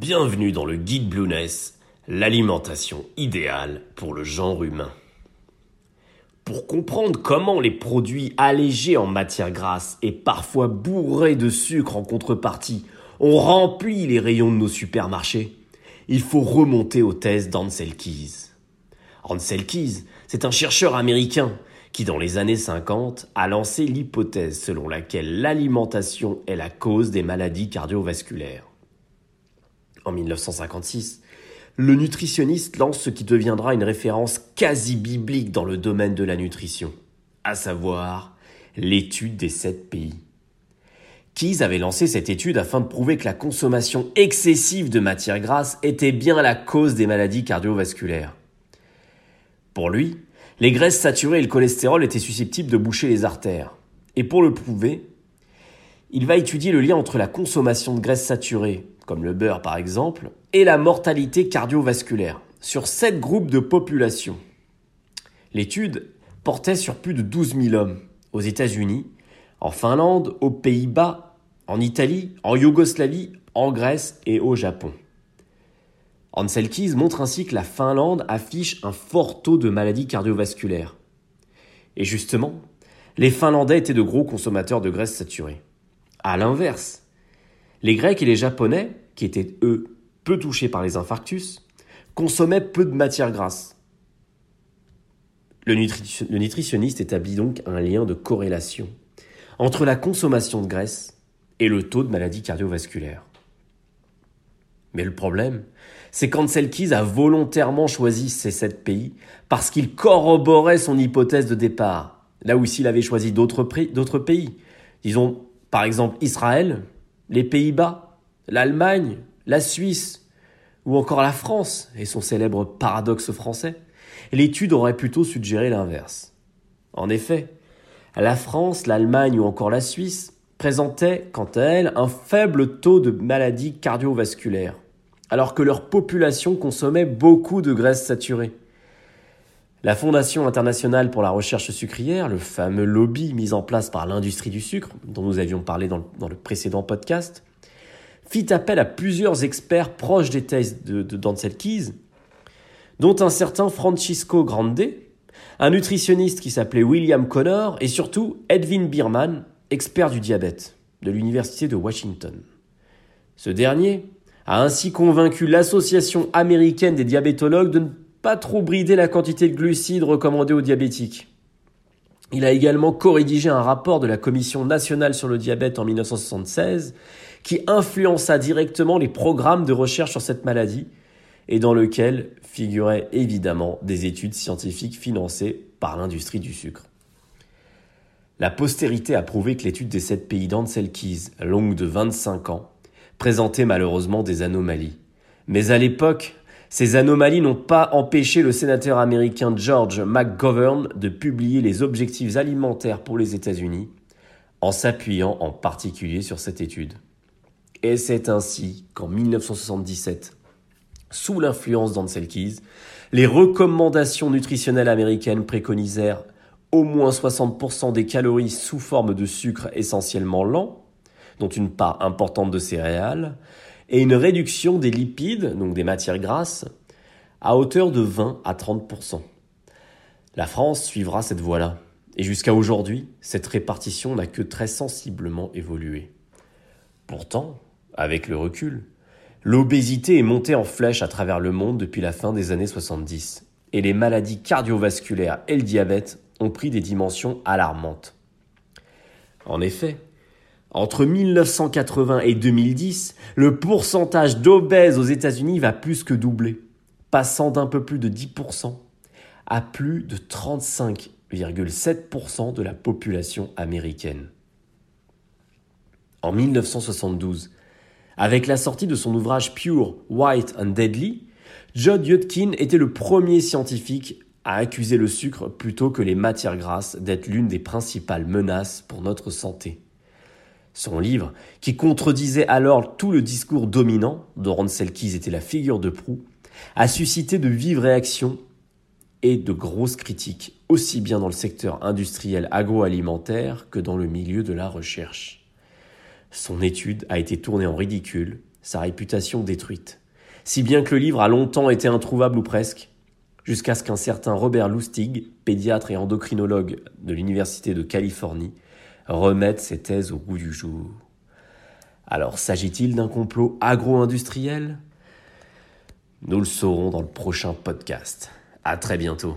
Bienvenue dans le guide Blueness, l'alimentation idéale pour le genre humain. Pour comprendre comment les produits allégés en matière grasse et parfois bourrés de sucre en contrepartie ont rempli les rayons de nos supermarchés, il faut remonter aux thèses d'Ansel Keys. Ansel Keys, c'est un chercheur américain qui, dans les années 50, a lancé l'hypothèse selon laquelle l'alimentation est la cause des maladies cardiovasculaires. En 1956, le nutritionniste lance ce qui deviendra une référence quasi biblique dans le domaine de la nutrition, à savoir l'étude des sept pays. Keyes avait lancé cette étude afin de prouver que la consommation excessive de matières grasses était bien la cause des maladies cardiovasculaires. Pour lui, les graisses saturées et le cholestérol étaient susceptibles de boucher les artères. Et pour le prouver, il va étudier le lien entre la consommation de graisses saturées, comme le beurre par exemple, et la mortalité cardiovasculaire sur sept groupes de population. L'étude portait sur plus de 12 000 hommes aux États-Unis, en Finlande, aux Pays-Bas, en Italie, en Yougoslavie, en Grèce et au Japon. Ansel Keys montre ainsi que la Finlande affiche un fort taux de maladies cardiovasculaires. Et justement, les Finlandais étaient de gros consommateurs de graisses saturées. À l'inverse, les Grecs et les Japonais, qui étaient eux peu touchés par les infarctus, consommaient peu de matières grasses. Le, nutritionniste établit donc un lien de corrélation entre la consommation de graisse et le taux de maladies cardiovasculaires. Mais le problème, c'est qu'Ansel Keys a volontairement choisi ces sept pays parce qu'il corroborait son hypothèse de départ. Là où s'il avait choisi d'autres pays, disons par exemple Israël, les Pays-Bas, l'Allemagne, la Suisse ou encore la France et son célèbre paradoxe français, l'étude aurait plutôt suggéré l'inverse. En effet, la France, l'Allemagne ou encore la Suisse présentaient, quant à elles, un faible taux de maladies cardiovasculaires, alors que leur population consommait beaucoup de graisses saturées. La Fondation internationale pour la recherche sucrière, le fameux lobby mis en place par l'industrie du sucre, dont nous avions parlé dans le, précédent podcast, fit appel à plusieurs experts proches des thèses de, de Keys, dont un certain Francisco Grande, un nutritionniste qui s'appelait William Connor et surtout Edwin Bierman, expert du diabète de l'Université de Washington. Ce dernier a ainsi convaincu l'Association américaine des diabétologues de ne pas trop brider la quantité de glucides recommandée aux diabétiques. Il a également co-rédigé un rapport de la Commission nationale sur le diabète en 1976 qui influença directement les programmes de recherche sur cette maladie et dans lequel figuraient évidemment des études scientifiques financées par l'industrie du sucre. La postérité a prouvé que l'étude des sept pays d'Ansel Keys, longue de 25 ans, présentait malheureusement des anomalies. Mais à l'époque, ces anomalies n'ont pas empêché le sénateur américain George McGovern de publier les objectifs alimentaires pour les États-Unis, en s'appuyant en particulier sur cette étude. Et c'est ainsi qu'en 1977, sous l'influence d'Ansel Keys, les recommandations nutritionnelles américaines préconisèrent au moins 60% des calories sous forme de sucre essentiellement lent, dont une part importante de céréales, et une réduction des lipides, donc des matières grasses, à hauteur de 20 à 30%. La France suivra cette voie-là, et jusqu'à aujourd'hui, cette répartition n'a que très sensiblement évolué. Pourtant, avec le recul, L'obésité est montée en flèche à travers le monde depuis la fin des années 70, et les maladies cardiovasculaires et le diabète ont pris des dimensions alarmantes. En effet, entre 1980 et 2010, le pourcentage d'obèses aux États-Unis va plus que doubler, passant d'un peu plus de 10% à plus de 35,7% de la population américaine. En 1972, avec la sortie de son ouvrage Pure, White and Deadly, Judd Yudkin était le premier scientifique à accuser le sucre plutôt que les matières grasses d'être l'une des principales menaces pour notre santé. Son livre, qui contredisait alors tout le discours dominant, dont Ron Selkis était la figure de proue, a suscité de vives réactions et de grosses critiques, aussi bien dans le secteur industriel agroalimentaire que dans le milieu de la recherche. Son étude a été tournée en ridicule sa réputation détruite. Si bien que le livre a longtemps été introuvable ou presque, jusqu'à ce qu'un certain Robert Lustig, pédiatre et endocrinologue de l'Université de Californie, remette ses thèses au goût du jour. Alors s'agit-il d'un complot agro-industriel? Nous le saurons dans le prochain podcast. À très bientôt.